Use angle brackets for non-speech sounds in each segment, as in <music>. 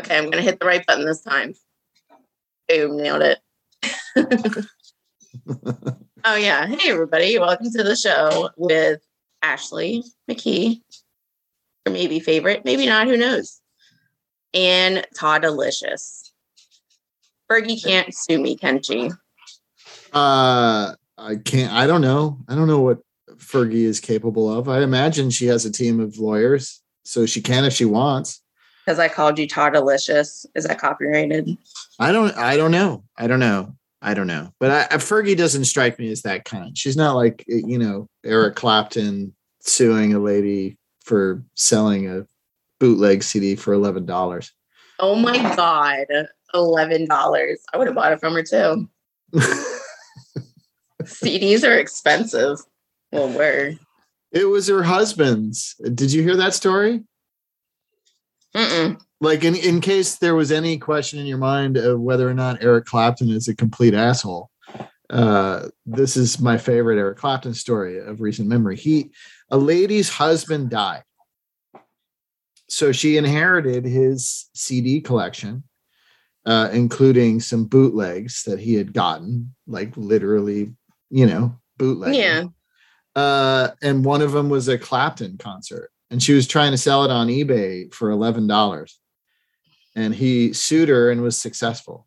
Okay, I'm gonna hit the right button this time. Boom, nailed it. Oh yeah. Hey everybody, welcome to the show with Ashley McKee. Or maybe favorite, maybe not, who knows? And Todd Delicious. Fergie can't sue me, can she? Uh, I can't. I don't know. I don't know what Fergie is capable of. I imagine she has a team of lawyers, so she can if she wants. Because I called you Todd Delicious. Is that copyrighted? I don't. I don't know. I don't know. I don't know. But I, Fergie doesn't strike me as that kind. She's not like eh, you know Eric Clapton suing a lady for selling a bootleg CD for eleven dollars. Oh my god, eleven dollars! I would have bought it from her too. <laughs> CDs are expensive. Well, where? It was her husband's. Did you hear that story? Mm-mm. Like, in, in case there was any question in your mind of whether or not Eric Clapton is a complete asshole, uh, this is my favorite Eric Clapton story of recent memory. He, a lady's husband died. So she inherited his CD collection, uh, including some bootlegs that he had gotten, like literally, you know, bootleg. Yeah. Uh, and one of them was a Clapton concert, and she was trying to sell it on eBay for eleven dollars, and he sued her and was successful.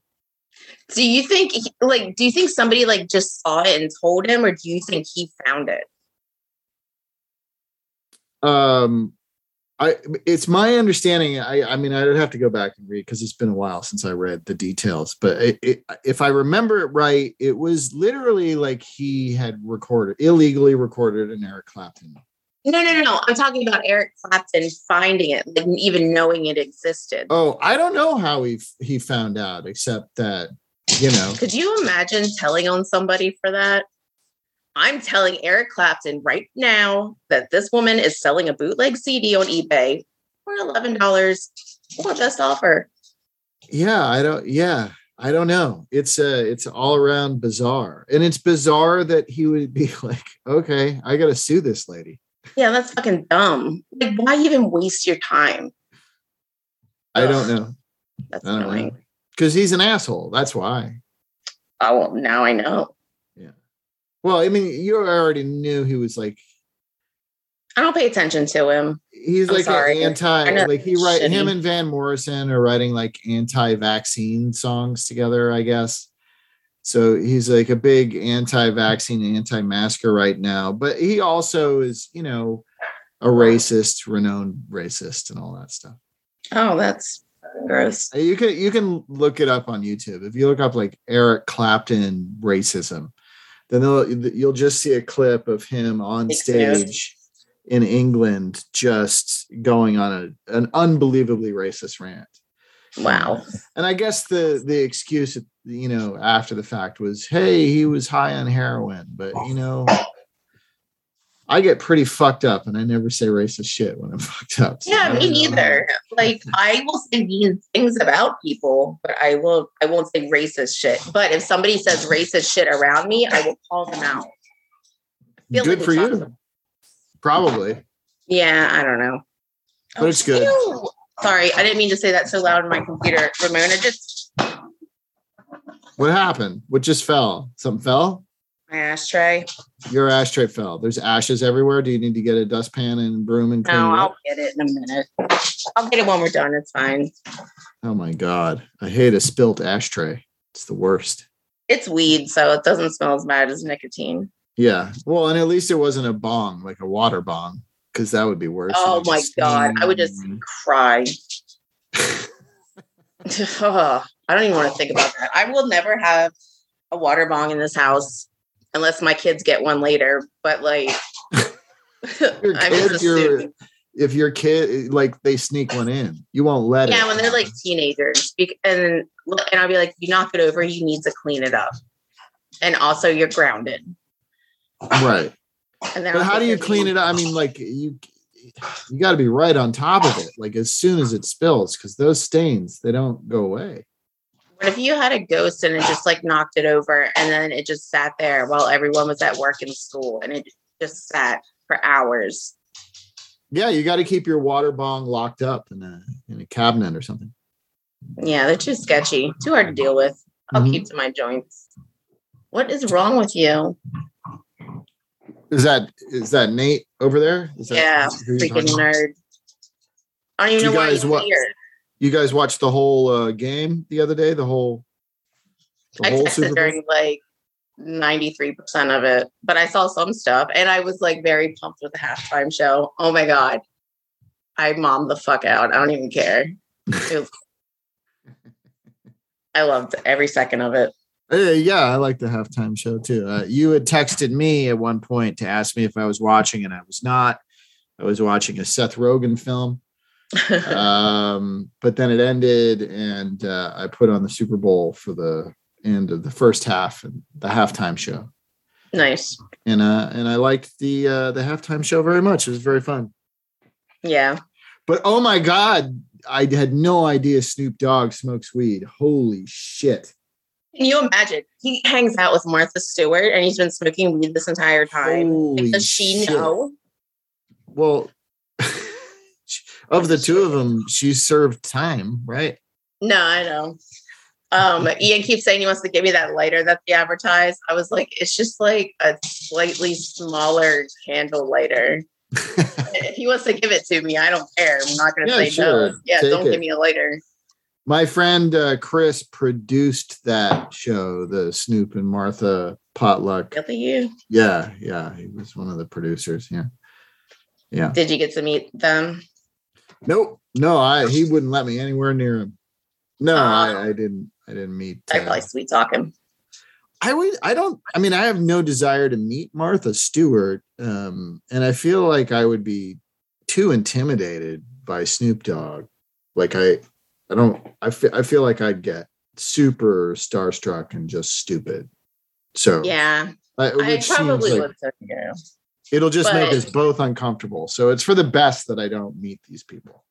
Do you think, like, do you think somebody like just saw it and told him, or do you think he found it? Um, I it's my understanding. I I mean, I'd have to go back and read because it's been a while since I read the details. But it, it, if I remember it right, it was literally like he had recorded illegally recorded an Eric Clapton. No, no, no, no. I'm talking about Eric Clapton finding it, like even knowing it existed. Oh, I don't know how he he found out, except that you know. Could you imagine telling on somebody for that? I'm telling Eric Clapton right now that this woman is selling a bootleg CD on eBay for eleven dollars. Well, best offer. Yeah, I don't. Yeah, I don't know. It's uh it's all around bizarre, and it's bizarre that he would be <laughs> like, okay, I got to sue this lady. Yeah, that's fucking dumb. Like, why even waste your time? I don't know. That's annoying. Because he's an asshole. That's why. Oh well, now I know. Yeah. Well, I mean, you already knew he was like. I don't pay attention to him. He's I'm like sorry. anti, like he write shitty. him and Van Morrison are writing like anti-vaccine songs together, I guess. So he's like a big anti-vaccine, anti-masker right now. But he also is, you know, a racist, renowned racist, and all that stuff. Oh, that's gross. Uh, you can you can look it up on YouTube. If you look up like Eric Clapton racism, then you'll just see a clip of him on stage in England just going on a, an unbelievably racist rant. Wow. And I guess the the excuse, you know, after the fact was, hey, he was high on heroin, but you know, I get pretty fucked up, and I never say racist shit when I'm <laughs> fucked up. So Yeah, me neither. Like I will say mean things about people, but I will I won't say racist shit. But if somebody says racist shit around me, I will call them out. Feel Good like for you. Probably, Yeah, I don't know. but it's good. Ew. Sorry, I didn't mean to say that so loud in my computer. Ramona just What happened? What just fell? Something fell? my ashtray. Your ashtray fell. There's ashes everywhere. Do you need to get a dustpan and broom and clean No, it I'll up? get it in a minute. I'll get it when we're done. It's fine. Oh my god, I hate a spilt ashtray. It's the worst. It's weed, so it doesn't smell as bad as nicotine. Yeah. Well, and at least it wasn't a bong, like a water bong, because that would be worse. Oh my god, I would just cry. <laughs> I don't even want to think about that. I will never have a water bong in this house unless my kids get one later. But like, <laughs> Your I'm kids, just your- assuming. if your kid like they sneak one in, you won't let it. Yeah, when they're like teenagers, and and I'll be like, you knock it over, you need to clean it up. and also you're grounded. Right. And then But how do you clean it up? I mean, like you you got to be right on top of it, like as soon as it spills, because those stains they don't go away. What if you had a ghost and it just like knocked it over and then it just sat there while everyone was at work and school and it just sat for hours? Yeah, you got to keep your water bong locked up in a in a cabinet or something. Yeah, they're too sketchy, too hard to deal with. I'll Mhm. keep to my joints. What is wrong with you? Is that is that Nate over there? Is that Yeah, freaking nerd. I don't even you know why guys he's what- here. You guys watched the whole uh, game the other day. The whole. The I whole texted Super Bowl? during like 93% of it, but I saw some stuff and I was like very pumped with the halftime show. Oh my God. I mom the fuck out. I don't even care. Was- <laughs> I loved every second of it. Uh, yeah, I like the halftime show too. Uh, you had texted me at one point to ask me if I was watching, and I was not. I was watching a Seth Rogen film, <laughs> um, but then it ended, and uh, I put on the Super Bowl for the end of the first half and the halftime show, nice. and uh, and I liked the uh, the halftime show very much. It was very fun. Yeah. But oh my god, I had no idea Snoop Dogg smokes weed. Holy shit! Can you imagine? He hangs out with Martha Stewart and he's been smoking weed this entire time. Holy Does she shit. know? Well, <laughs> of the two of them, she served time, right? No, I know. Um, <laughs> Ian keeps saying he wants to give me that lighter that they advertise. I was like, it's just like a slightly smaller candle lighter. <laughs> if he wants to give it to me, I don't care. I'm not going to Yeah, say sure. no. Yeah, Take don't it. give me a lighter. My friend uh, Chris produced that show, the Snoop and Martha potluck. You? Yeah, yeah, he was one of the producers. Yeah, yeah. Did you get to meet them? Nope, no, I he wouldn't let me anywhere near him. No, Oh. I, I didn't. I didn't meet. I uh, probably sweet talk him. I would. I don't. I mean, I have no desire to meet Martha Stewart, um, and I feel like I would be too intimidated by Snoop Dogg. Like I, I don't. I feel. I feel like I'd get super starstruck and just stupid. So Yeah, I, I probably like would. Too, it'll just make us both uncomfortable. So it's for the best that I don't meet these people.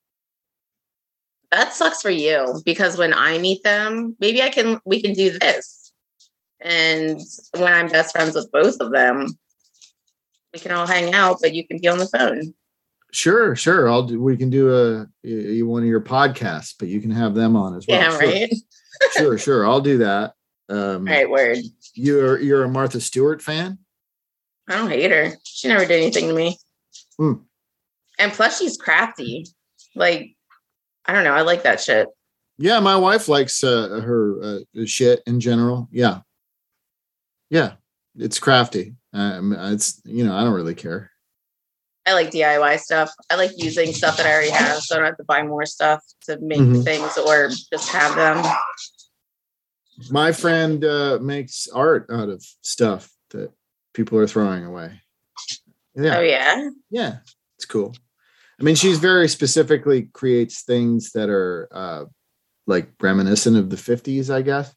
That sucks for you because when I meet them, maybe I can we can do this. And when I'm best friends with both of them, we can all hang out, but you can be on the phone. Sure, sure. I'll do. We can do a, a one of your podcasts, but you can have them on as well. yeah, Sure. right. <laughs> sure, sure. I'll do that. Um, All right, word. You're you're a Martha Stewart fan? I don't hate her. She never did anything to me. Hmm. And plus, she's crafty. Like, I don't know. I like that shit. Yeah, my wife likes uh, her uh, shit in general. Yeah, yeah, it's crafty. Um, it's you know I don't really care. I like DIY stuff. I like using stuff that I already have, so I don't have to buy more stuff to make Mhm. things or just have them. My friend uh, makes art out of stuff that people are throwing away. Yeah, Oh yeah, yeah, it's cool. I mean, she's very specifically creates things that are uh, like reminiscent of the '50s, I guess.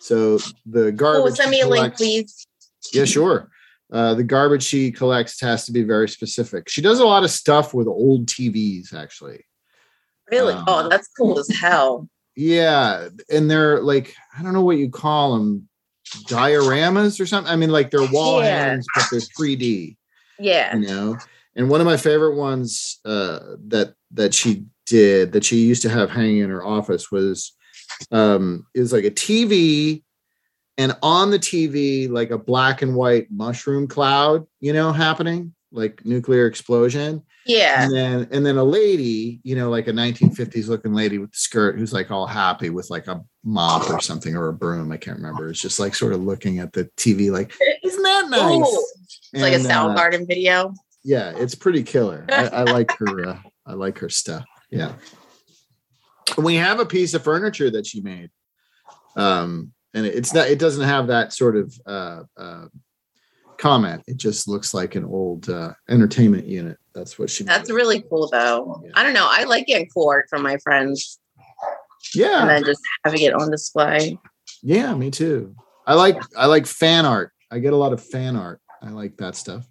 So the garbage. oh, send me a link, please. Yeah, sure. Uh, the garbage she collects has to be very specific. She does a lot of stuff with old TVs, actually. Really? Um, oh, that's cool as hell. Yeah, and they're like I don't know what you call them, dioramas or something. I mean, like they're wall Yeah. but they're 3D. Yeah. You know. And one of my favorite ones uh, that that she did that she used to have hanging in her office was um, is like a TV, and on the TV like a black and white mushroom cloud, you know, happening like nuclear explosion. Yeah. and then and then a lady you know like a 1950s looking lady with the skirt who's like all happy with like a mop or something or a broom i can't remember it's just like sort of looking at the tv like isn't that nice Ooh, it's like a And, uh, Soundgarden video. yeah it's pretty killer. I, I like her uh, i like her stuff. Yeah. And we have a piece of furniture that she made um and it's not it doesn't have that sort of uh uh comment it just looks like an old uh entertainment unit that's what she That's really cool, though. Yeah. I don't know. I like getting cool art from my friends yeah and then just having it on display. Yeah, me too. I like I like fan art. I get a lot of fan art. I like that stuff.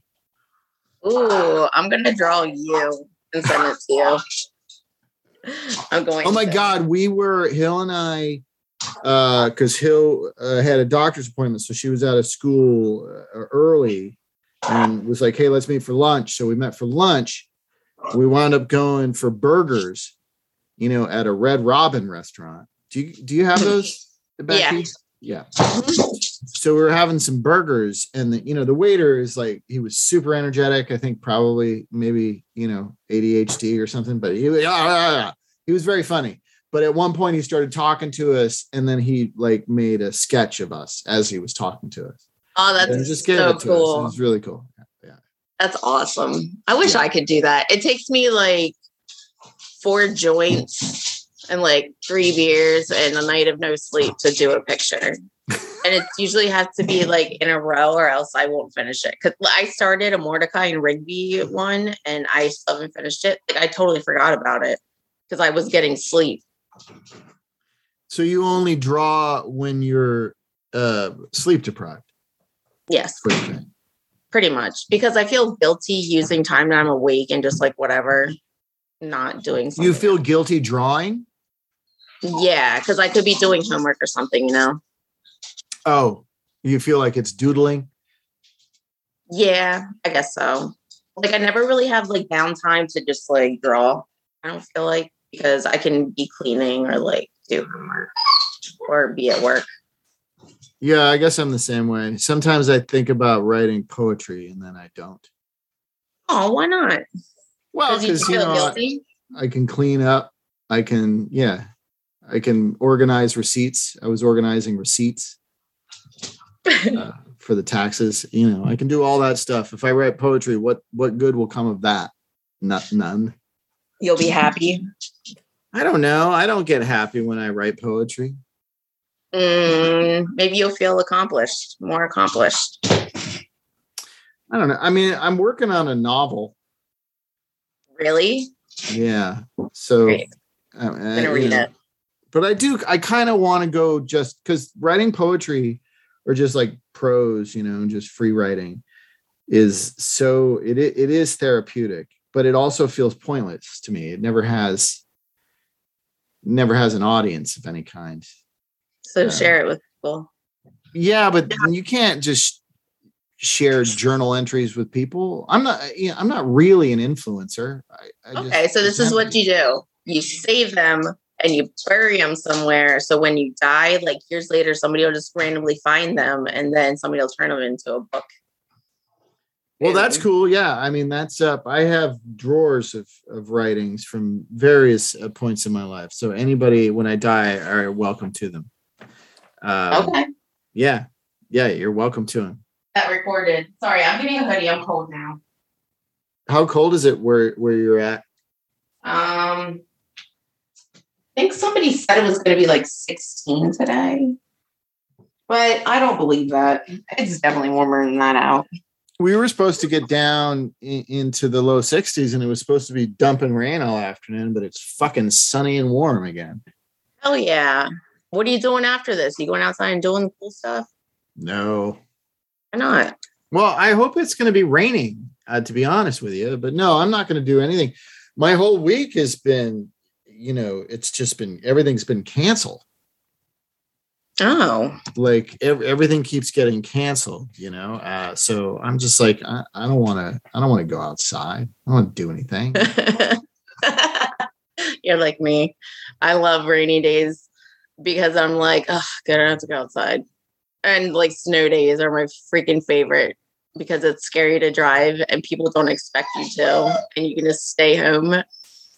Ooh, I'm gonna draw you and send it to you. I'm going. Oh my to. god, we were Hill and I uh because Hill uh, had a doctor's appointment, so she was out of school uh, early and was like, "Hey, let's meet for lunch." So we met for lunch. We wound up going for burgers, you know, at a Red Robin restaurant. Do you do you have those? Becky? Yeah. So we were having some burgers, and the you know the waiter is like he was super energetic. I think probably maybe you know ADHD or something, but he <laughs> he was very funny. But at one point he started talking to us, and then he like made a sketch of us as he was talking to us. Oh, that's just gave so it to us. It cool. was really cool. Yeah. That's awesome. I wish Yeah. I could do that. It takes me like four joints and like three beers and a night of no sleep to do a picture. and it usually has to be like in a row or else I won't finish it. Cause I started a Mordecai and Rigby one and I still haven't finished it. Like I totally forgot about it because I was getting sleep. So you only draw when you're uh sleep deprived. Yes, sort of thing. pretty much. Because I feel guilty using time that I'm awake and just like whatever, not doing something. You feel guilty drawing? Yeah, because I could be doing homework or something, you know. Oh, you feel like it's doodling? Yeah, I guess so. Like I never really have like downtime to just like draw. I don't feel like because I can be cleaning or like do homework or be at work. Yeah, I guess I'm the same way. Sometimes I think about writing poetry and then I don't. Oh, why not? Well, Because you you know guilty. I can clean up. I can, yeah, I can organize receipts. I was organizing receipts <laughs> uh, for the taxes. You know, I can do all that stuff. If I write poetry, what what good will come of that? Not none. You'll be happy. I don't know. I don't get happy when I write poetry. Mm, maybe you'll feel accomplished, more accomplished. I don't know. I mean, I'm working on a novel. Really? Yeah. So Great. uh, I'm gonna read it. But I do. I kind of want to go just because writing poetry or just like prose, you know, just free writing is so it it is therapeutic, but it also feels pointless to me. It never has never has an audience of any kind. So Yeah. share it with people. Yeah, but you can't just share journal entries with people. I'm not. You know, I'm not really an influencer. I, I just Okay, so this is what you do. You save them and you bury them somewhere. So when you die, like years later, somebody will just randomly find them and then somebody will turn them into a book. Well, that's cool. Yeah, I mean that's up. I have drawers of of writings from various uh, points in my life. So anybody when I die are welcome to them. Um, Okay. Yeah, yeah, you're welcome to them. That recorded. Sorry, I'm getting a hoodie. I'm cold now. How cold is it where where you're at? Um, I think somebody said it was going to be like 16 today, but I don't believe that. It's definitely warmer than that out. We were supposed to get down in, into the low 60s, and it was supposed to be dumping rain all afternoon, but it's fucking sunny and warm again. Hell yeah. What are you doing after this? You going outside and doing cool stuff? No, Why not? Well, I hope it's going to be raining, uh, to be honest with you. But no, I'm not going to do anything. My whole week has been, you know, it's just been everything's been canceled. Oh, Like ev- everything keeps getting canceled, you know. Uh, so I'm just like, I, don't want to. I don't want to go outside. I don't want to do anything. <laughs> You're like me. I love rainy days because I'm like, oh, good, I don't have to go outside. And like snow days are my freaking favorite because it's scary to drive and people don't expect you to, and you can just stay home.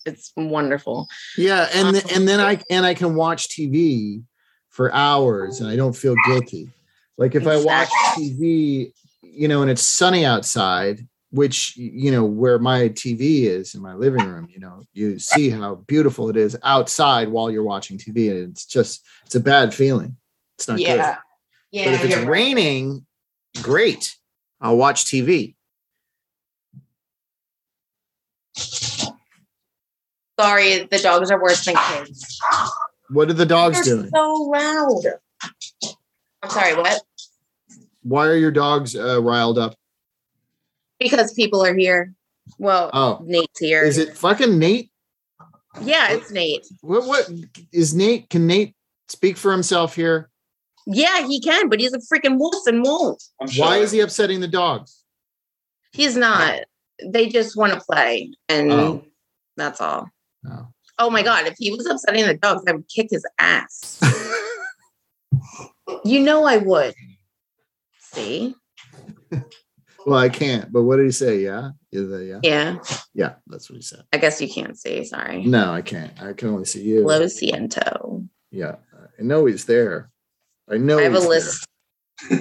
It's wonderful. yeah, and th- and then I and I can watch TV for hours, and I don't feel guilty. Like if I watch TV, you know, and it's sunny outside, which you know where my TV is in my living room, you know, you see how beautiful it is outside while you're watching TV, and it's just it's a bad feeling. It's not yeah. good. Yeah. but if it's right. raining, great. I'll watch TV. Sorry, the dogs are worse than kids. What are the dogs They're doing? so loud. I'm sorry, what? why are your dogs uh, riled up? Because people are here. Well, Oh, Nate's here. is it fucking Nate? Yeah, it's Nate. What what is Nate? Can Nate speak for himself here? Yeah, he can, but he's a freaking wolf and won't. I'm Why is he upsetting the dogs? He's not. They just want to play, and Oh. that's all. No. Oh my god, if he was upsetting the dogs, I would kick his ass. <laughs> you know I would. See? Well, I can't. But what did he say? Yeah, is that yeah? Yeah. Yeah, that's what he said. I guess you can't see. Sorry. No, I can't. I can only see you. Lo siento. Yeah, I know he's there. I know. I have a list. No,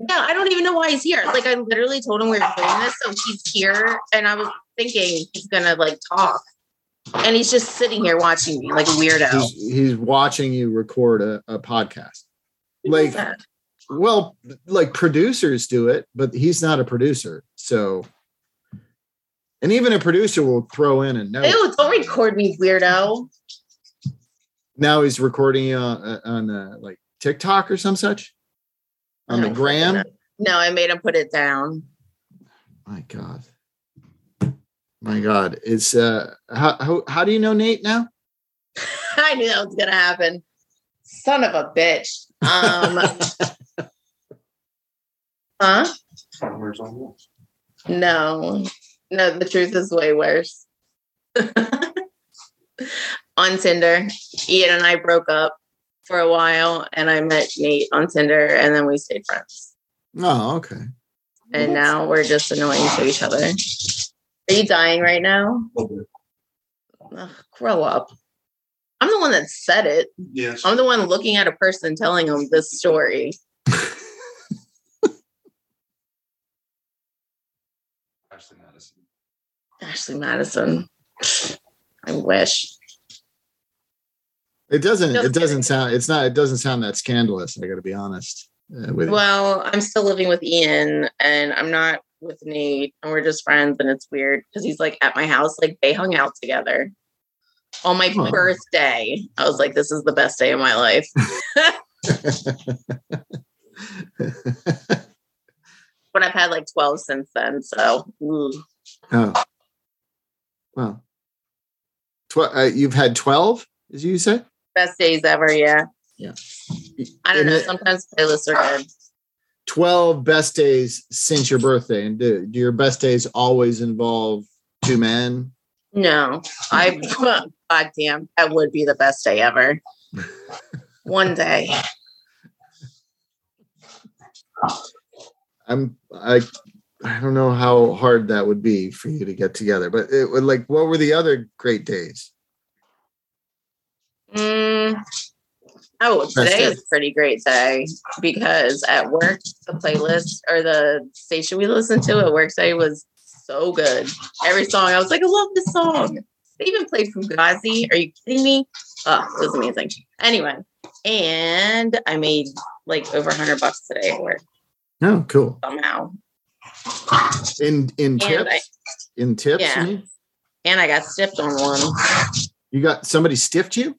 <laughs> I don't even know why he's here. Like I literally told him we were doing this, so he's here, and I was thinking he's gonna like talk, and he's just sitting here watching me like a weirdo. He's, he's watching you record a, a podcast. Like, well, like producers do it, but he's not a producer. So, and even a producer will throw in a note. Ew, don't record me, weirdo. Now he's recording uh, on uh, like TikTok or some such on the gram. No, I made him put it down. My God. My God. It's uh how, how how do you know Nate now? <laughs> I knew that was gonna happen. Son of a bitch. Um, <laughs> huh? Farmers on Wolves. No, no, the truth is way worse. <laughs> on Tinder, Ian and I broke up for a while, and I met Nate on Tinder, and then we stayed friends. Oh, okay. And now we're just annoying to each other. Are you dying right now? Ugh, grow up. I'm the one that said it. Yes. I'm the one looking at a person telling them this story. <laughs> Ashley Madison. Ashley Madison. I wish. It doesn't Just it doesn't sound it's not it doesn't sound that scandalous, I gotta be honest. Uh, with you. Well, I'm still living with Ian and I'm not with Nate and we're just friends and it's weird because he's like at my house, like they hung out together. On my Aw. birthday, I was like, this is the best day of my life. <laughs> But I've had like 12 since then. So ooh. oh. Well. Tw- uh, you've had 12, as you say? best days ever. Yeah. Yeah. I don't And know. it- Sometimes playlists are good. 12 best days since your birthday. And do, do your best days always involve two men? No, I, <laughs> God damn, that would be the best day ever. One day. I'm I I don't know how hard that would be for you to get together, but it would like what were the other great days? Mm. Oh, today is a pretty great day because at work, the playlist or the station we listened to at work today was so good. Every song, I was like, I love this song. They even played from Fugazi. Are you kidding me? Oh, it was amazing. Anyway, and I made like over 100 bucks today at work Oh, cool. somehow. In in And tips? I, in tips? Yeah. and I got stiffed on one. You got somebody stiffed you?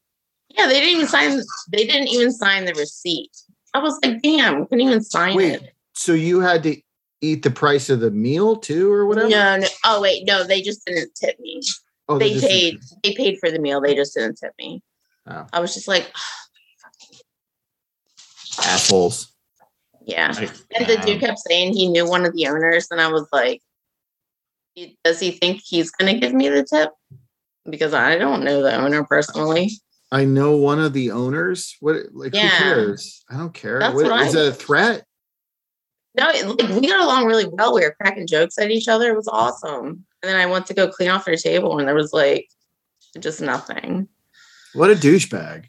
Yeah, they didn't even sign. They didn't even sign the receipt. I was like, damn, couldn't even sign Wait, it. so you had to eat the price of the meal too, or whatever? No, no. Oh wait, no, they just didn't tip me. Oh, they just- paid. They paid for the meal. They just didn't tip me. Oh. I was just like, assholes. yeah. And the dude kept saying he knew one of the owners, and I was like, does he think he's gonna give me the tip? Because I don't know the owner personally. I know one of the owners. What like Yeah. who cares? I don't care. That's What- what I- it a threat? No, like, we got along really well. We were cracking jokes at each other. It was awesome. And then I went to go clean off their table, and there was like just nothing. What a douchebag.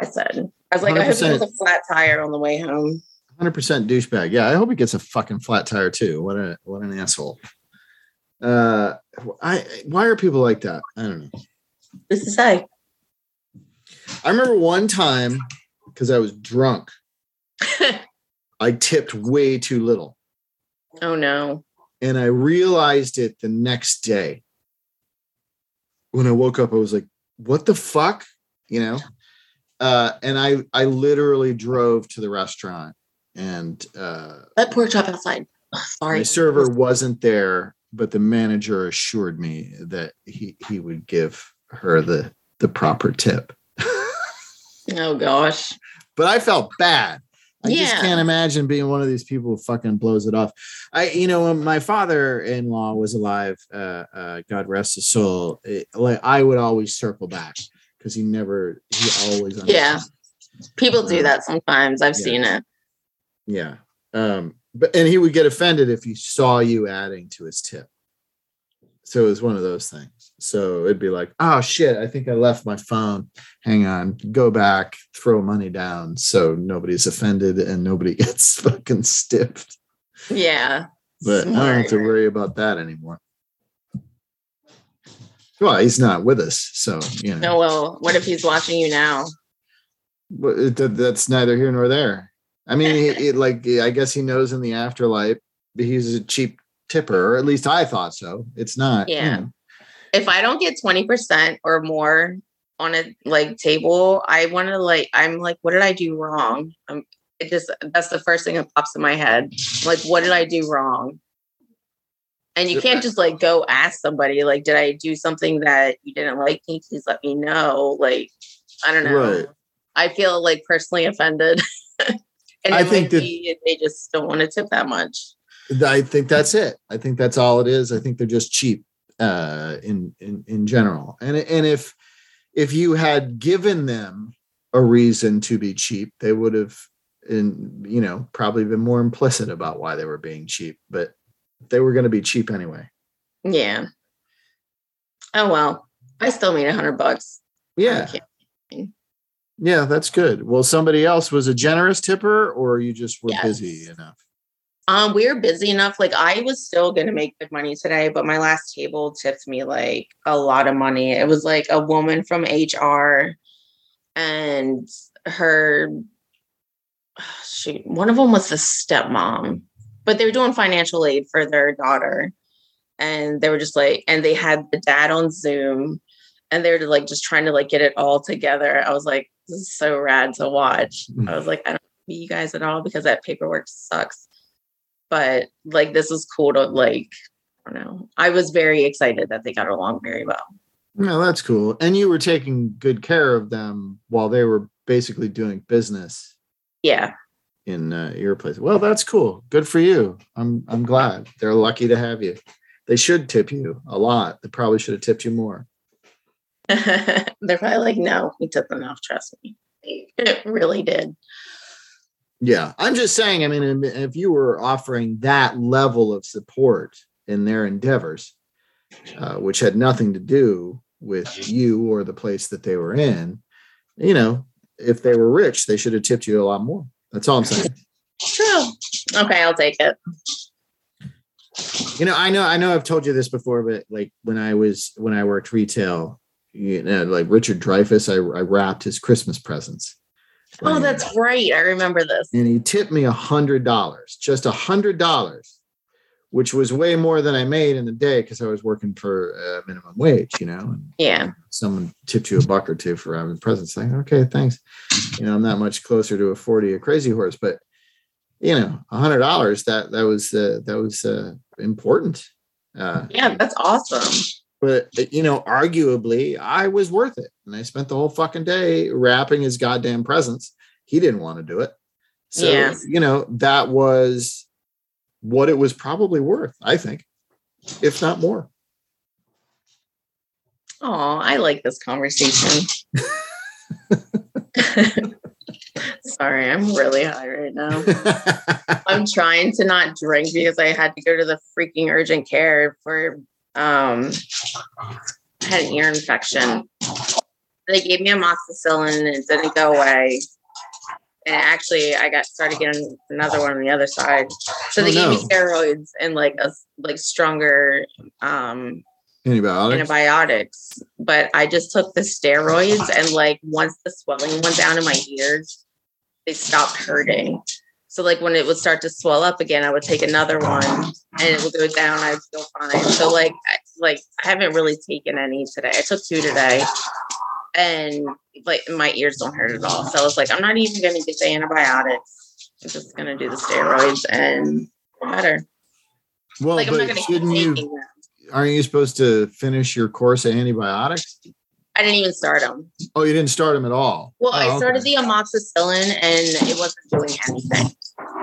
I said, I was like, I hope it 100%. a flat tire on the way home. Hundred percent douchebag. Yeah, I hope he gets a fucking flat tire too. What a what an asshole. Uh, I why are people like that? I don't know. This is say, I remember one time because I was drunk, <laughs> I tipped way too little, oh no, and I realized it the next day. When I woke up, I was like, "What the fuck?" You know. Uh, and I I literally drove to the restaurant and uh, Let pork chop outside. Sorry. my server wasn't there, but the manager assured me that he he would give her the the proper tip. Oh gosh. but I felt bad. I just can't imagine being one of these people who fucking blows it off. I, you know, when my father-in-law was alive, uh, uh, God rest his soul. It, like I would always circle back because he never, he always, Yeah. People do Uh, that sometimes. I've yeah. seen it. yeah. Um, but and he would get offended if he saw you adding to his tip. So it was one of those things. So it'd be like, oh shit, I think I left my phone. Hang on, go back, throw money down so nobody's offended and nobody <laughs> gets fucking stiffed. Yeah. But I don't have to worry about that anymore. Well, he's not with us, so you know. No, well, what if he's watching you now? But that's neither here nor there. I mean, he, he- <laughs> like I guess he knows in the afterlife he's a cheap tipper, or at least I thought so. It's not. you Yeah. know. If I don't get 20% or more on a like table, I want to like, I'm like, what did I do wrong? Um, it just, that's the first thing that pops in my head. Like, what did I do wrong? And you can't just like go ask somebody, like, did I do something that you didn't like? Can you please let me know? Like, I don't know. Right. I feel like personally offended. <laughs> and I think that- be they just don't want to tip that much. I think that's it. I think that's all it is. I think they're just cheap uh, in in in general. And and if if you had given them a reason to be cheap, they would have, in you know, probably been more implicit about why they were being cheap. But they were going to be cheap anyway. Yeah. Oh well, I still made a hundred bucks. Yeah, yeah, that's good. Well, somebody else was a generous tipper, or you just were Yes. busy enough. Um, we were busy enough. Like I was still gonna make good money today, but my last table tipped me like a lot of money. It was like a woman from HR and her she one of them was the stepmom, but they were doing financial aid for their daughter. And they were just like, and they had the dad on Zoom and they were like just trying to like get it all together. I was like, this is so rad to watch. I was like, I don't need you guys at all because that paperwork sucks. But like this is cool to like, I don't know. I was very excited that they got along very well. No, that's cool. And you were taking good care of them while they were basically doing business Yeah. in uh, your place. Well, that's cool. Good for you. I'm I'm glad. They're lucky to have you. They should tip you a lot. They probably should have tipped you more. <laughs> They're probably like, no, we took enough, trust me. It really did. Yeah, I'm just saying. I mean, if you were offering that level of support in their endeavors, uh, which had nothing to do with you or the place that they were in, you know, if they were rich, they should have tipped you a lot more. That's all I'm saying. True. Okay, I'll take it. You know, I know, I know, I've told you this before, but like when I was when I worked retail, you know, like Richard Dreyfuss, I, I wrapped his Christmas presents. Oh, that's right. I remember this. and he tipped me a hundred dollars, just a hundred dollars, which was way more than I made in the day because I was working for a minimum wage, you know. And Yeah. someone tipped you a buck or two for having presents. Like, okay, thanks. You know, I'm not much closer to a 40 a crazy horse, but you know, a hundred dollars that that was uh, that was uh, important. Uh, Yeah, that's awesome. But you know, arguably, I was worth it, and I spent the whole fucking day wrapping his goddamn presents. He didn't want to do it, so Yeah. you know that was what it was probably worth. I think, if not more. Oh, I like this conversation. <laughs> Sorry, I'm really high right now. <laughs> I'm trying to not drink because I had to go to the freaking urgent care for um I had an ear infection. They gave me amoxicillin and it didn't go away. And actually I got started getting another one on the other side. So they Oh, gave me steroids and like a like stronger um Antibiotics. antibiotics, but I just took the steroids and like once the swelling went down in my ears, they stopped hurting. So like when it would start to swell up again, I would take another one and it would go down. I'd feel fine. So like I, like I haven't really taken any today. I took two today, and like my ears don't hurt at all. So I was like, I'm not even gonna get the antibiotics. I'm just gonna do the steroids and better. Well, Like I'm not but shouldn't you? them. Aren't you supposed to finish your course of antibiotics? I didn't even start them. Oh, you didn't start them at all. Well, Oh, I started okay. the amoxicillin and it wasn't doing anything.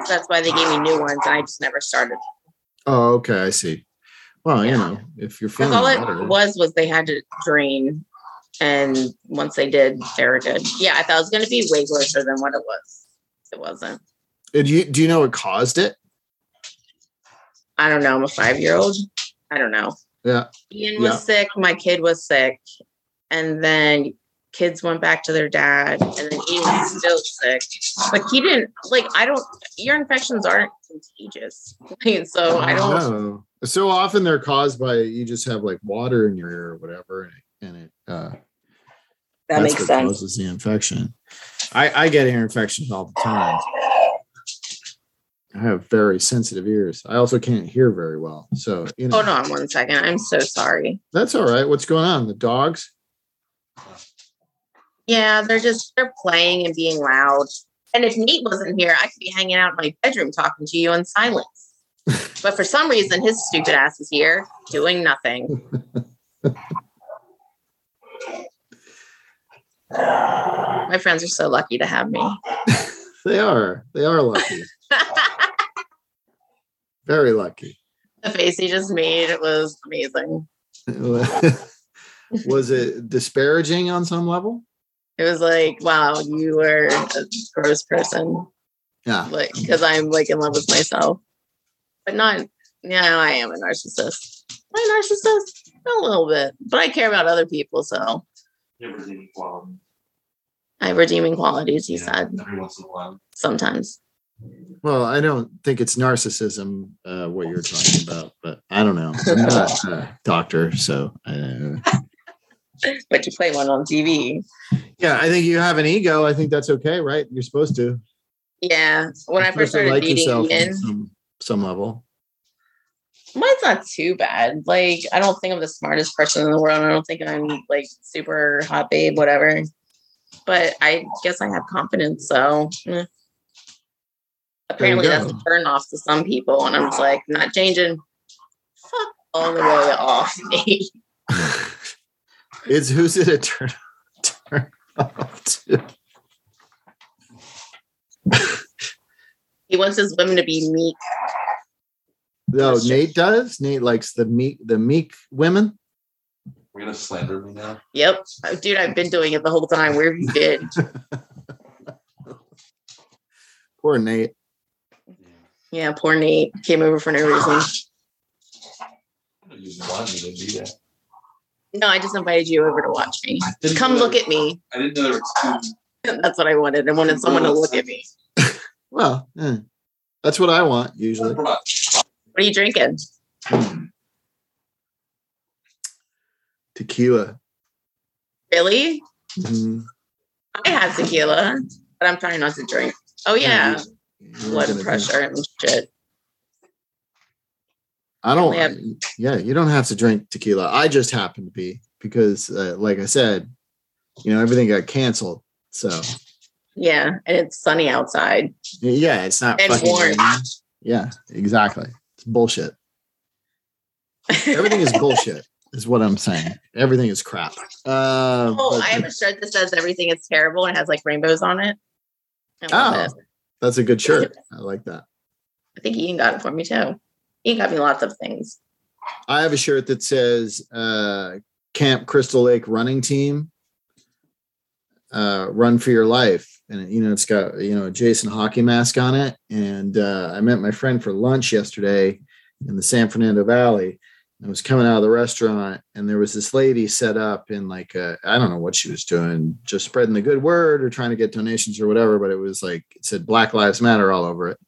That's why they gave me new ones and I just never started. Oh, okay, I see. Well, you know, if you're feeling all better, it was was they had to drain. And once they did, they were good. Yeah, I thought it was gonna be way grosser than what it was. It wasn't. do you do you know what caused it? I don't know. I'm a five year old. I don't know. Yeah. Ian was Yeah. sick. My kid was sick. And then kids went back to their dad. And then Ian was still sick. But he didn't, like, I don't, ear infections aren't contagious. <laughs> so I don't, know. So often they're caused by you just have like water in your ear or whatever, and it uh, that that's makes what sense. causes the infection. I I get ear infections all the time. I have very sensitive ears. I also can't hear very well, so you know Hold on one second. I'm so sorry. that's all right. What's going on? The dogs? Yeah, they're just, they're playing and being loud. And if Nate wasn't here, I could be hanging out in my bedroom talking to you in silence. <laughs> but for some reason, his stupid ass is here doing nothing. <laughs> My friends are so lucky to have me. <laughs> They are. They are lucky. very lucky. the face he just made it was amazing. Was it disparaging on some level? It was like, wow, you were a gross person. Yeah. Like, because I'm like in love with myself, but not. Yeah, I am a narcissist. Am I a narcissist? A little bit, but I care about other people, so Never did equality. I have redeeming qualities. He Yeah, said Every once in a while. sometimes. Well, I don't think it's narcissism uh, what you're talking about, but I don't know. I'm not a doctor, so uh, But you play one on TV. yeah, I think you have an ego. I think that's okay, right? You're supposed to. Yeah, when I You're first supposed to started dating on Ian, some, some level. mine's not too bad. Like, I don't think I'm the smartest person in the world. I don't think I'm like super hot babe, whatever. But I guess I have confidence. So eh. apparently that's a turn off to some people. And I'm just like, not changing. Fuck all the way off <laughs> me. <laughs> it's who's it a turn, turn off to? he wants his women to be meek. No, That's. Nate does. Nate likes the meek, the meek women. We're gonna slander me now. Yep. Dude, I've been doing it the whole time. Where have you been? <laughs> Poor Nate. Yeah, poor Nate came over for no reason. No, I just invited you over to watch me. Didn't Come look at me. I didn't know there were two. <laughs> That's what I wanted. I wanted someone to look at me. <laughs> Well, eh, that's what I want usually. What are you drinking? Tequila. Really? Mhm. I have tequila, but I'm trying not to drink. Oh yeah, You blood pressure and shit. I don't. Yeah. Yeah, you don't have to drink tequila. I just happen to be because, uh, like I said, you know, everything got canceled. So Yeah, and it's sunny outside. yeah, it's not And fucking. warm. Yeah, exactly. It's bullshit. Everything is <laughs> bullshit. Is what I'm saying. Everything is crap. Uh, oh, I have a shirt that says everything is terrible and has like rainbows on it. Oh. it. that's a good shirt. I like that. I think Ian got it for me too. Ian got me lots of things. I have a shirt that says uh, Camp Crystal Lake Running Team. Uh, run for your life, and you know it's got you know a Jason hockey mask on it. And uh, I met my friend for lunch yesterday in the San Fernando Valley. I was coming out of the restaurant, and there was this lady set up in like I I don't know what she was doing, just spreading the good word or trying to get donations or whatever. But it was like it said Black Lives Matter all over it,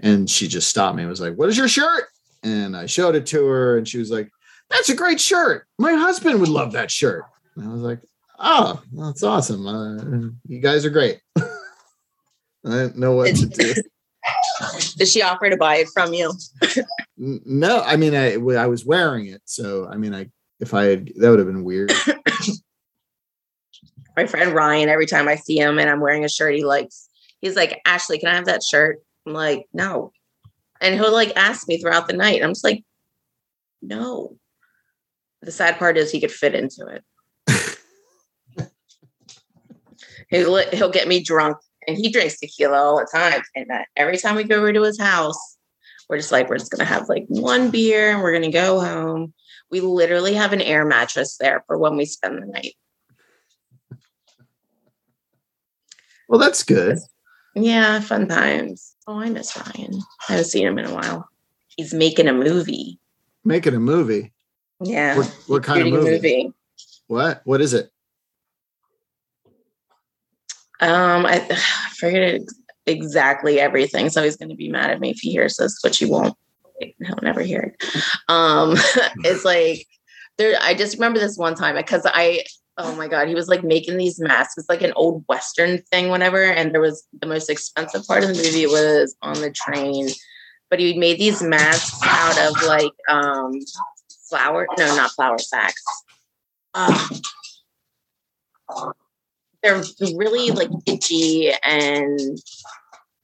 and she just stopped me. and was like, "What is your shirt?" And I showed it to her, and she was like, "That's a great shirt. My husband would love that shirt." And I was like, "Oh, that's awesome. Uh, you guys are great." <laughs> I didn't know what to do. <laughs> Did she offer to buy it from you? No, I mean, I I was wearing it, so I mean, I if I had that would have been weird. <coughs> My friend Ryan, every time I see him and I'm wearing a shirt he likes, he's like, Ashley, can I have that shirt? I'm like, no. And he'll like ask me throughout the night. I'm just like, no. The sad part is he could fit into it. <laughs> he'll, he'll get me drunk and he drinks tequila all the time. And every time we go over to his house, we're just like, we're just going to have like one beer and we're going to go home. We literally have an air mattress there for when we spend the night. Well, that's good. Yeah, fun times. Oh, I miss Ryan. I haven't seen him in a while. He's making a movie. Making a movie. Yeah. What, what kind of a movie? What? What is it? Um, I, <sighs> I forget exactly everything. So he's going to be mad at me if he hears this, which he won't. He'll never hear it. Um, <laughs> it's like there. I just remember this one time because I. Oh my god, he was like making these masks. It's like an old western thing, whatever. And there was the most expensive part of the movie was on the train, but he made these masks out of like um flour. No, not flour sacks. Um, they're really like itchy and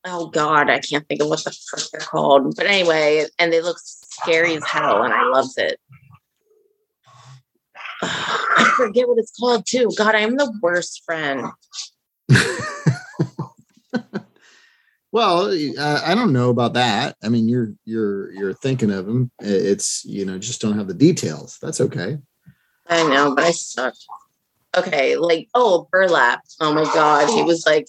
oh god, I can't think of what the frick they're called. But anyway, and they look scary as hell, and I loved it. I forget what it's called too. God, I'm the worst friend. <laughs> well, uh, I don't know about that. I mean, you're you're you're thinking of them. It's you know just don't have the details. That's okay. I know, but I suck. Okay, like oh burlap. Oh my god, he was like,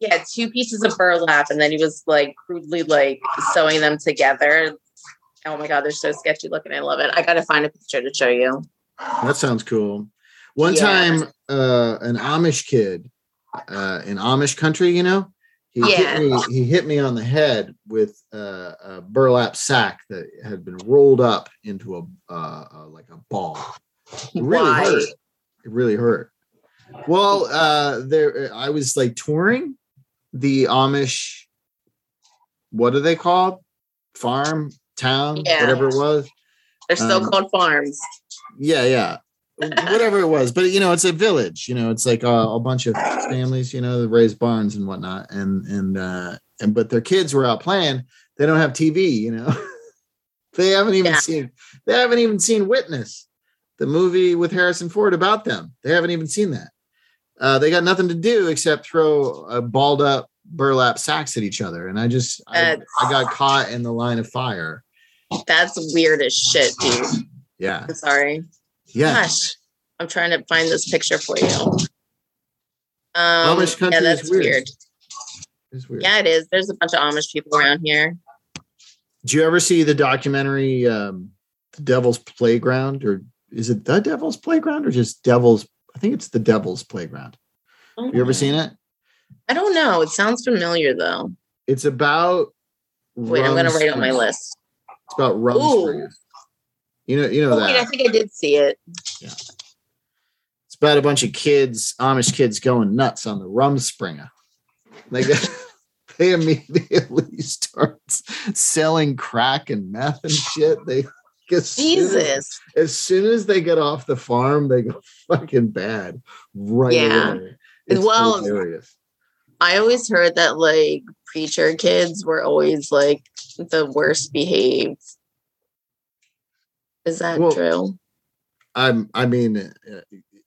yeah, two pieces of burlap, and then he was like crudely like sewing them together. Oh my god, they're so sketchy looking. I love it. I gotta find a picture to show you. That sounds cool. One Yeah. time, uh, an Amish kid uh, in Amish country, you know, he Yeah. hit me. He hit me on the head with uh, a burlap sack that had been rolled up into a uh, uh, like a ball. <laughs> It really Why? hurt. It really hurt. Well, uh, there I was like touring the Amish. What are they called? Farm, town, Yeah. whatever it was They're still Um, called farms. Yeah yeah whatever it was but you know it's a village you know it's like a, a bunch of families you know that raise barns and whatnot and and uh and but their kids were out playing they don't have tv you know <laughs> they haven't even Yeah. seen they haven't even seen witness the movie with harrison ford about them they haven't even seen that uh they got nothing to do except throw a balled up burlap sacks at each other and i just I, I got caught in the line of fire That's weird as shit, dude. Yeah I'm sorry. yeah Gosh, I'm trying to find this picture for you. Um, Amish country yeah, is weird. weird. it's weird Yeah, it is. There's a bunch of Amish people around here. Did you ever see the documentary um, The Devil's Playground? Or is it The Devil's Playground or just Devil's? I think it's The Devil's Playground. Have you ever seen it? I don't know. It sounds familiar though. It's about. Wait, I'm gonna write on my list. It's about rum. You know, you know Oh, that. wait, I think I did see it. Yeah. It's about a bunch of kids, Amish kids, going nuts on the Rumspringa. They get, <laughs> they immediately start selling crack and meth and shit. They as soon as- Jesus. as soon as they get off the farm, they go fucking bad right Yeah. away. It's Well- hilarious. I always heard that like preacher kids were always like the worst behaved. Is that Well, true? I'm. I mean, uh,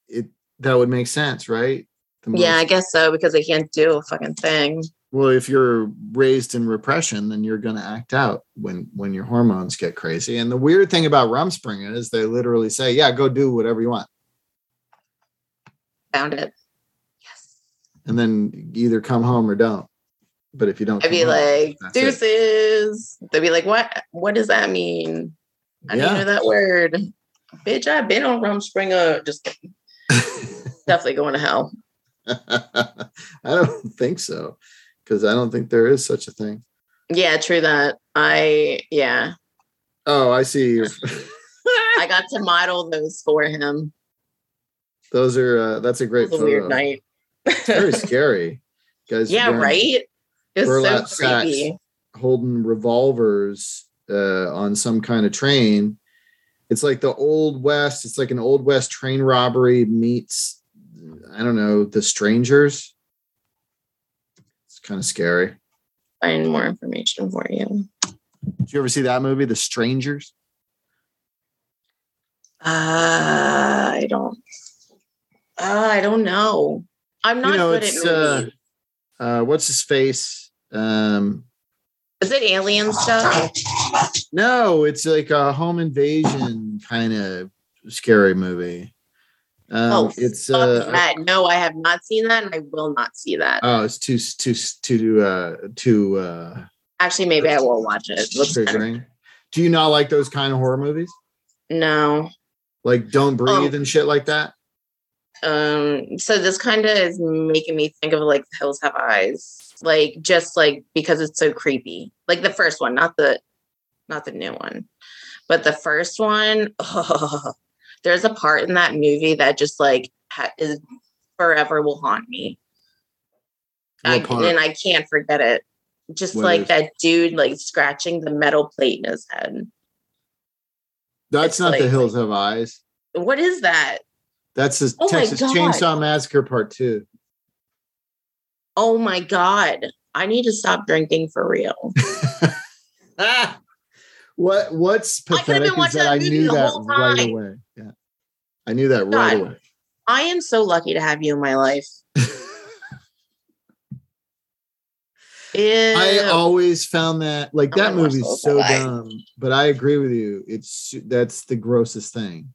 it that would make sense, right? Yeah, I guess so because they can't do a fucking thing. Well, if you're raised in repression, then you're going to act out when when your hormones get crazy. And the weird thing about Rumspringa is they literally say, "Yeah, go do whatever you want," Found it. Yes. and then either come home or don't. But if you don't, I'd be home, like, that's it. deuces. They'd be like, what? What does that mean? I yeah. know that word. Bitch, I've been on Rumspringa. Just <laughs> definitely going to hell. <laughs> I don't think so because I don't think there is such a thing. Yeah, true that. I yeah. Oh, I see. <laughs> I got to model those for him. Those are uh, that's a great was a weird night. It's very scary. Guys, yeah, right? It was burlap so creepy. sacks. Holding revolvers uh, on some kind of train. It's like the old west. It's like an old west train robbery meets, I don't know, the strangers. It's kind of scary. find more information for you. Did you ever see that movie, The Strangers? Uh, I don't. Uh, I don't know. I'm not you know, good it's at uh, movies. uh, what's his face? Um, Is it alien stuff? no, it's like a home invasion kind of scary movie. Um, oh, it's uh, that. No, I have not seen that, and I will not see that. oh, it's too too too uh too uh Actually, maybe I will watch it. Looks triggering. Do you not like those kind of horror movies? No. Like Don't Breathe Oh. and shit like that? Um. So this kind of is making me think of like The Hills Have Eyes, like just like because it's so creepy. Like the first one, not the, not the new one, but the first one. <laughs> there's a part in that movie that just like ha- is forever will haunt me. I, and I can't forget it. Just What like is? that dude like scratching the metal plate in his head. That's It's not The Hills Have Eyes. What is that? That's the Oh Texas Chainsaw Massacre Part Two. Oh my god. I need to stop drinking for real. Ah! <laughs> What what's pathetic is that that I knew that right away. Yeah. I knew that right away. I am so lucky to have you in my life. <laughs> I always found that like that movie's so alive. dumb, but I agree with you. It's that's the grossest thing.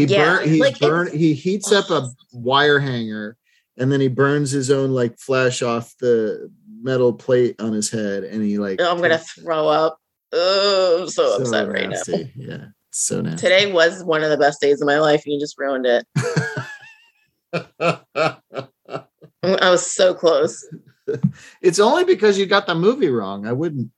He Yeah, burn he like, burn he heats up a wire hanger and then he burns his own like flesh off the metal plate on his head and he like Oh, I'm gonna throw up. Oh, I'm so, so upset right now. Yeah, so nasty. Today was one of the best days of my life, and you just ruined it. <laughs> I was so close. <laughs> it's only because you got the movie wrong. I wouldn't.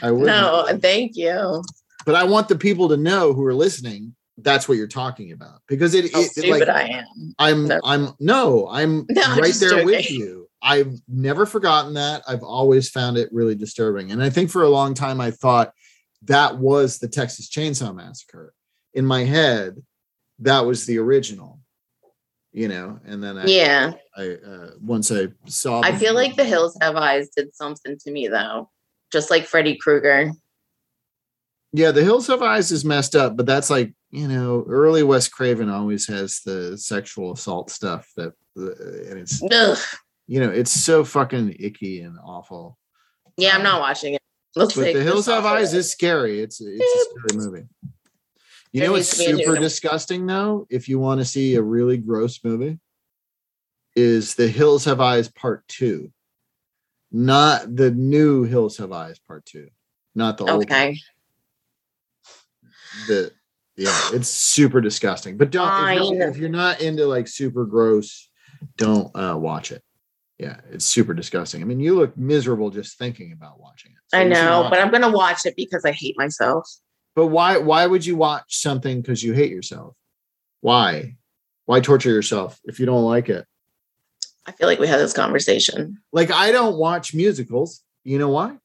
I <laughs> wouldn't. No, thank you. but I want the people to know who are listening. That's what you're talking about because it. It like, I am. I'm. No. I'm. No, I'm <laughs> No, right there with you. I've never forgotten that. I've always found it really disturbing, and I think for a long time I thought that was the Texas Chainsaw Massacre. In my head, that was the original. You know, and then I, Yeah, I uh, once I saw. I feel like The Hills Have Eyes did something to me though, just like Freddy Krueger. Yeah, the Hills Have Eyes is messed up, but that's like you know, early Wes Craven always has the sexual assault stuff that, uh, and it's Ugh. you know, it's so fucking icky and awful. Yeah, I'm not watching it. <laughs> Looks But the Hills Have. Eyes is scary. It's it's a scary movie. You There know what's to be a new super disgusting though? If you want to see a really gross movie, is the Hills Have Eyes Part Two, not the new Hills Have Eyes Part Two, not the old. one. Okay. the yeah, it's super disgusting. But don't if you're, if you're not into like super gross, don't uh watch it. Yeah, it's super disgusting. I mean, you look miserable just thinking about watching it. So I know, but it. I'm gonna watch it because I hate myself. But why why would you watch something because you hate yourself? Why? Why torture yourself if you don't like it? I feel like we had this conversation. Like I don't watch musicals. You know why?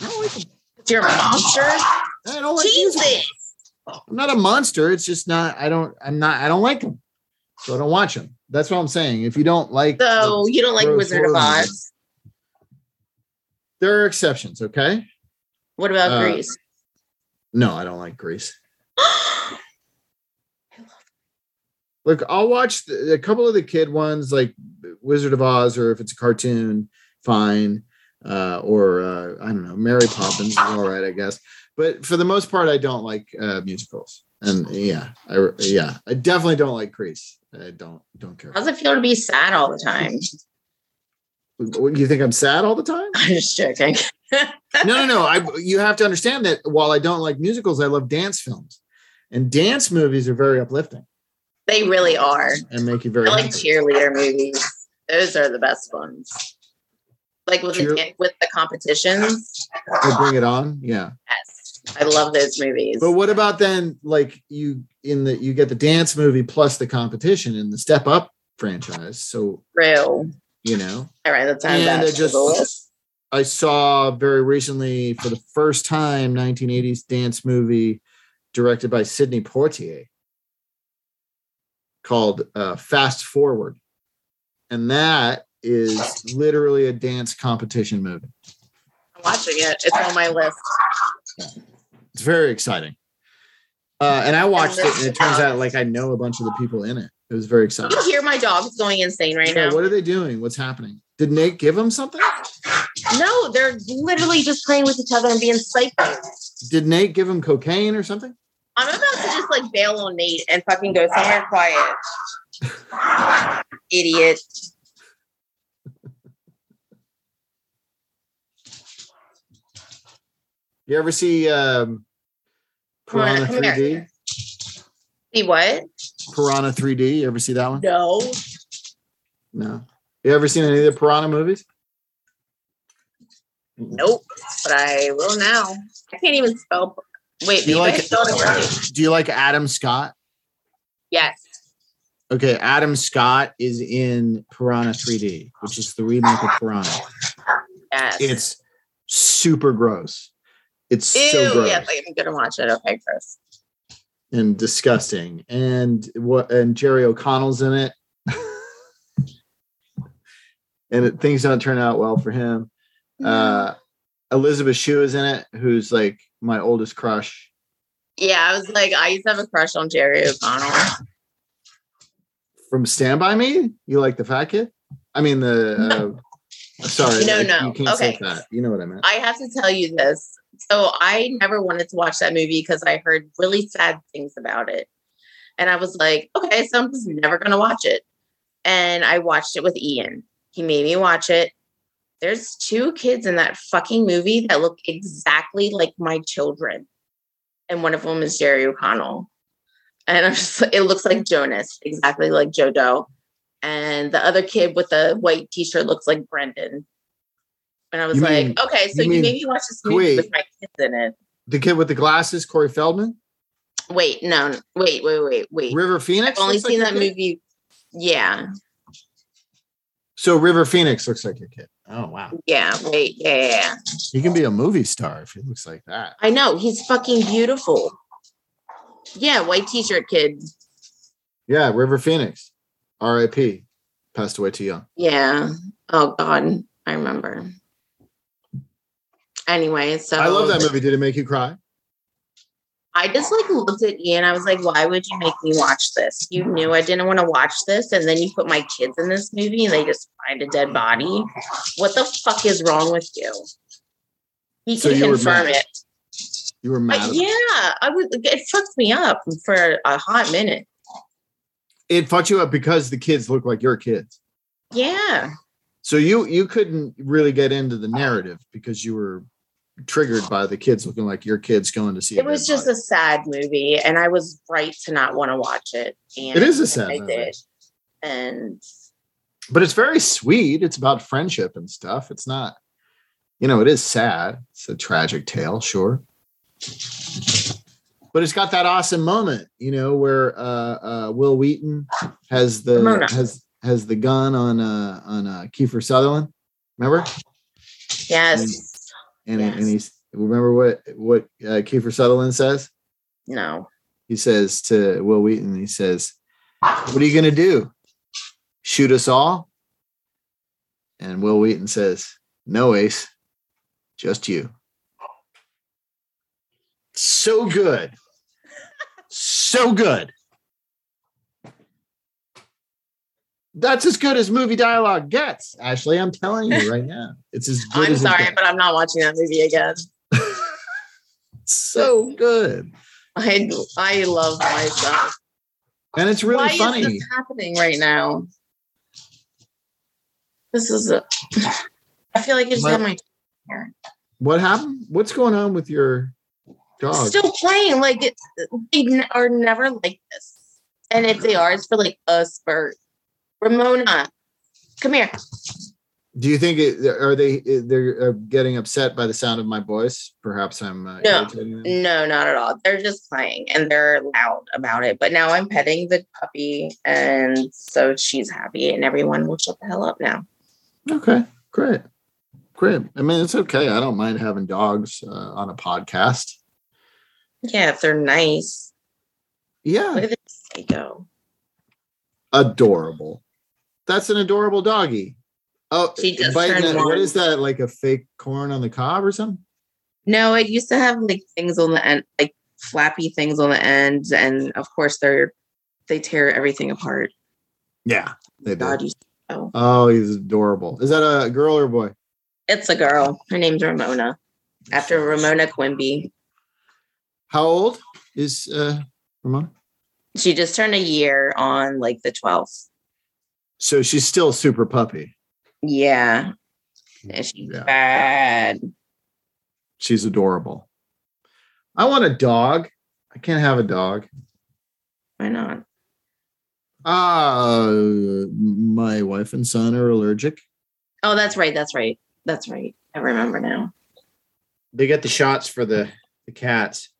I don't like them. You're a monster. I don't like musicals. I'm not a monster. It's just not. I don't. I'm not. I don't like them, so I don't watch them. That's what I'm saying. If you don't like, So you don't like Wizard of Oz? there are exceptions. Okay. What about Uh, Grease? No, I don't like <gasps> Grease. Look, I'll watch the, a couple of the kid ones, like Wizard of Oz, or if it's a cartoon, fine. Uh, or uh, I don't know, Mary Poppins is all right, I guess. But for the most part, I don't like uh, musicals. And yeah, I yeah, I definitely don't like Grease. I don't don't care. How's it feel to be sad all the time? <laughs> You think I'm sad all the time? I'm just joking. <laughs> no, no, no. I you have to understand that while I don't like musicals, I love dance films, and dance movies are very uplifting They really are. and make you very I like happy. cheerleader movies. Those are the best ones. Like with Cheer- the with the competitions. They bring it on, yeah. Yes, I love those movies. But what about then? Like you in the you get the dance movie plus the competition in the Step Up franchise. So True. you know, All right, that's and I back to list. just I saw very recently for the first time 1980s dance movie directed by Sidney Poitier called uh, Fast Forward, and that is literally a dance competition movie. I'm watching it. It's on my list. It's very exciting. Uh, and I watched it, and it turns out like I know a bunch of the people in it. It was very exciting. You can hear my dog's going insane right Yeah, now. what are they doing? What's happening? Did Nate give him something? No, they're literally just playing with each other and being psycho. Did Nate give him cocaine or something? I'm about to just like bail on Nate and fucking go somewhere quiet. Idiot. You ever see um, Piranha come 3D? See what? Piranha 3D. You ever see that one? No. No. You ever seen any of the Piranha movies? Nope. But I will now. I can't even spell. Wait, Do you like spelled it right. Do you like Adam Scott? Yes. Okay, Adam Scott is in Piranha 3D, which is the remake of Piranha. Yes. It's super gross. It's Ew. so gross yes, I'm gonna watch it. Okay, Chris. and disgusting. And what? And Jerry O'Connell's in it, <laughs> and it, things don't turn out well for him. Uh, Elizabeth Shue is in it, who's like my oldest crush. Yeah, I was like, I used to have a crush on Jerry O'Connell. From Stand By Me, you like the fat kid? I mean the. Uh, sorry, No, no. You Okay. You know what I meant. I have to tell you this. So I never wanted to watch that movie because I heard really sad things about it. And I was like, okay, so I'm just never gonna watch it. And I watched it with Ian. He made me watch it. There's two kids in that fucking movie that look exactly like my children. And one of them is Jerry O'Connell. And I'm just like, it looks like Jonas, exactly like Joe Doe. And the other kid with the white t-shirt looks like Brendan. And I was You like, mean- okay, so you you, mean- made me watch this movie wait. with my kids in it. the kid with the glasses, Corey Feldman, Wait, no, wait, wait, wait, wait. River Phoenix. I've only looks like seen that kid? movie. Yeah, So River Phoenix looks like your kid. Oh wow, yeah, wait, yeah, yeah, yeah. he can be a movie star if he looks like that. I know he's fucking beautiful. Yeah, white t-shirt kid. Yeah, River Phoenix, R.I.P. Passed away too young. Yeah. Oh God, I remember. Anyway, so I love that movie. Did it make you cry? I just like looked at Ian. I was like, why would you make me watch this? You knew I didn't want to watch this, and then you put my kids in this movie, and they just find a dead body. What the fuck is wrong with you? He So can you confirm it. You were mad. Yeah, I would. It fucked me up for a hot minute. It fucked you up because the kids look like your kids. Yeah, So you you couldn't really get into the narrative because you were triggered by the kids looking like your kids going to see. it was just a sad movie, and I was right to not want to watch it. And It is a sad I movie. did, and but it's very sweet. It's about friendship and stuff. It's not, you know, it is sad. It's a tragic tale, sure. But it's got that awesome moment, you know, where uh, uh, Wil Wheaton has the Ramona. has has the gun on uh, on uh, Kiefer Sutherland. Remember? yes, And and Yes. he's remember what what uh, Kiefer Sutherland says. no, He says to Wil Wheaton, he says, "What are you going to do? Shoot us all?" And Wil Wheaton says, "No, Ace, just you." So good, so good. That's as good as movie dialogue gets. Ashley, I'm telling you right now, it's as good I'm as it sorry, gets. but I'm not watching that movie again. <laughs> so good, I I love myself. and it's really Why funny. is this happening right now? This is a. <sighs> I feel like I just My- have my What happened? What's going on with your dog? still playing. Like it, they n- are never like this, and if they are, it's for like a spurt. Ramona, come here. Do you think it, are they they're uh, getting upset by the sound of my voice? Perhaps I'm uh, No. irritating. No, not at all. They're just playing and they're loud about it. But now I'm petting the puppy, and so she's happy, and everyone will shut the hell up now. Okay, great, great. I mean, it's okay. I don't mind having dogs uh, on a podcast. Yeah, if they're nice. Yeah, Look at this psycho. adorable. That's an adorable doggy. Oh, She just biting what that? Like a fake corn on the cob or something? No, it used to have like things on the end, like flappy things on the ends, and of course they're they tear everything apart. Yeah, they God, did. you oh. Oh, he's adorable. Is that a girl or a boy? It's a girl. Her name's Ramona. After Ramona Quimby. How old is uh Ramona? She just turned a year on like the 12th. So she's still super puppy. Yeah. She's Yeah. bad. She's adorable. I want a dog. I can't have a dog. Why not? Uh my wife and son are allergic. Oh, that's right. That's right. That's right. I remember now. They get the shots for the the cats.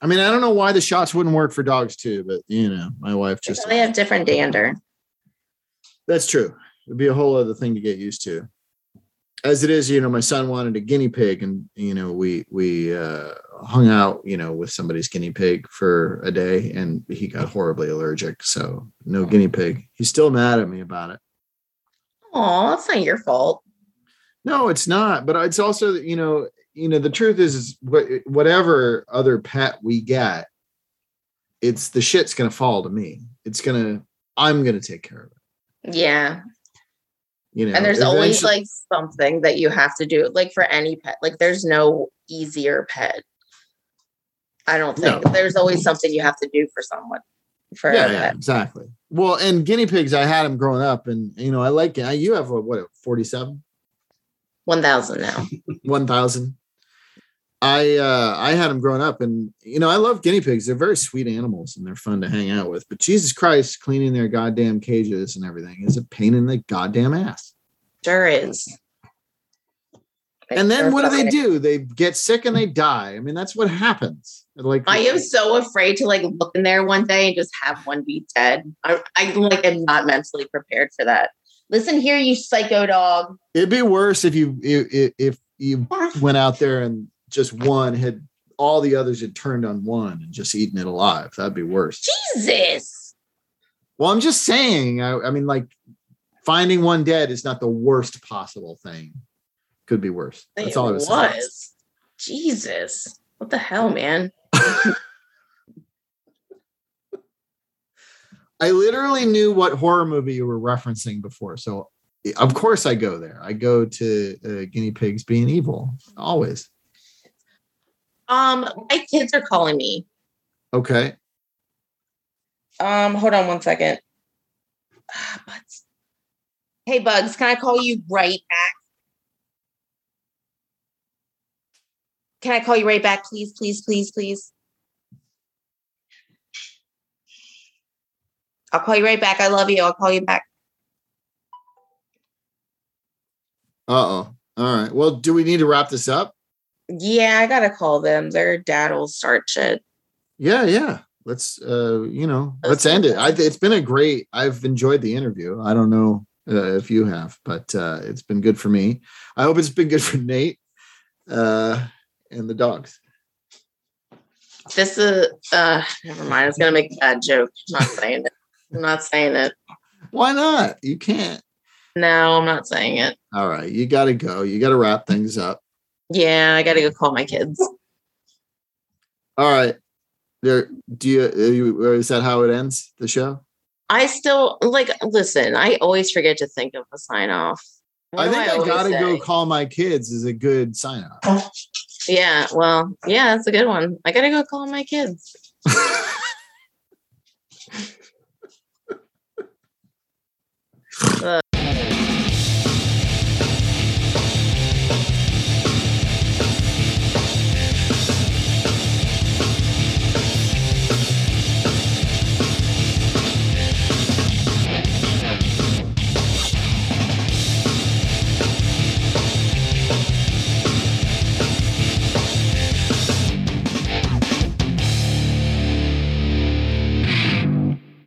I mean, I don't know why the shots wouldn't work for dogs too, but you know, my wife just They have different dander. That's true. It'd be a whole other thing to get used to. As it is, you know, my son wanted a guinea pig, and you know, we we uh, hung out, you know, with somebody's guinea pig for a day, and he got horribly allergic. So no guinea pig. He's still mad at me about it. Oh, that's not your fault. No, it's not. But it's also, you know, you know, the truth is, is whatever other pet we get, it's the shit's gonna fall to me. It's gonna, I'm gonna take care of it. Yeah. You know, and there's always like something that you have to do, like for any pet. Like there's no easier pet. I don't think No. there's always something you have to do for someone. For yeah, yeah, exactly. Well, and guinea pigs, I had them growing up, and you know, I like it. You have what, what 47, one thousand now. <laughs> 1000. I uh I had them growing up, and you know, I love guinea pigs. They're very sweet animals and they're fun to hang out with. But Jesus Christ, cleaning their goddamn cages and everything is a pain in the goddamn ass. Sure is. And then what do they do? They get sick and they die. I mean, that's what happens. Like I am so afraid to like look in there one day and just have one be dead. I, I like am not mentally prepared for that. Listen here, you psycho dog. it'd be worse if you if, if you went out there and just one had all the others had turned on one and just eaten it alive. That'd be worse. Jesus. Well, I'm just saying. I, I mean, like finding one dead is not the worst possible thing. Could be worse. That's It all I was saying. was. Jesus. What the hell, man? <laughs> I literally knew what horror movie you were referencing before, so of course I go there. I go to uh, guinea pigs being evil always. Um, my kids are calling me. Okay. Um, hold on one second. <sighs> Ah, Bugs. Hey, Bugs, can I call you right back? Can I call you right back, please, please, please, please? I'll call you right back. I love you. I'll call you back. Uh oh. All right. Well, do we need to wrap this up? Yeah, I gotta call them. Their dad will start shit. Yeah, yeah. Let's uh, you know, Let's end it. I, it's been a great. I've enjoyed the interview. I don't know uh, if you have, but uh, it's been good for me. I hope it's been good for Nate uh, and the dogs. This is uh never mind. I was gonna make a bad joke. I'm not saying it. I'm not saying it. Why not? You can't. No, I'm not saying it. All right, you got to go. You got to wrap things up. Yeah, I gotta go call my kids. All right. There. Do you, are you? Is that how it ends the show? I still like listen, I always forget to think of a sign off. I think I, always gotta go call my kids is a good sign off. Yeah, well, yeah, that's a good one. I gotta go call my kids. <laughs>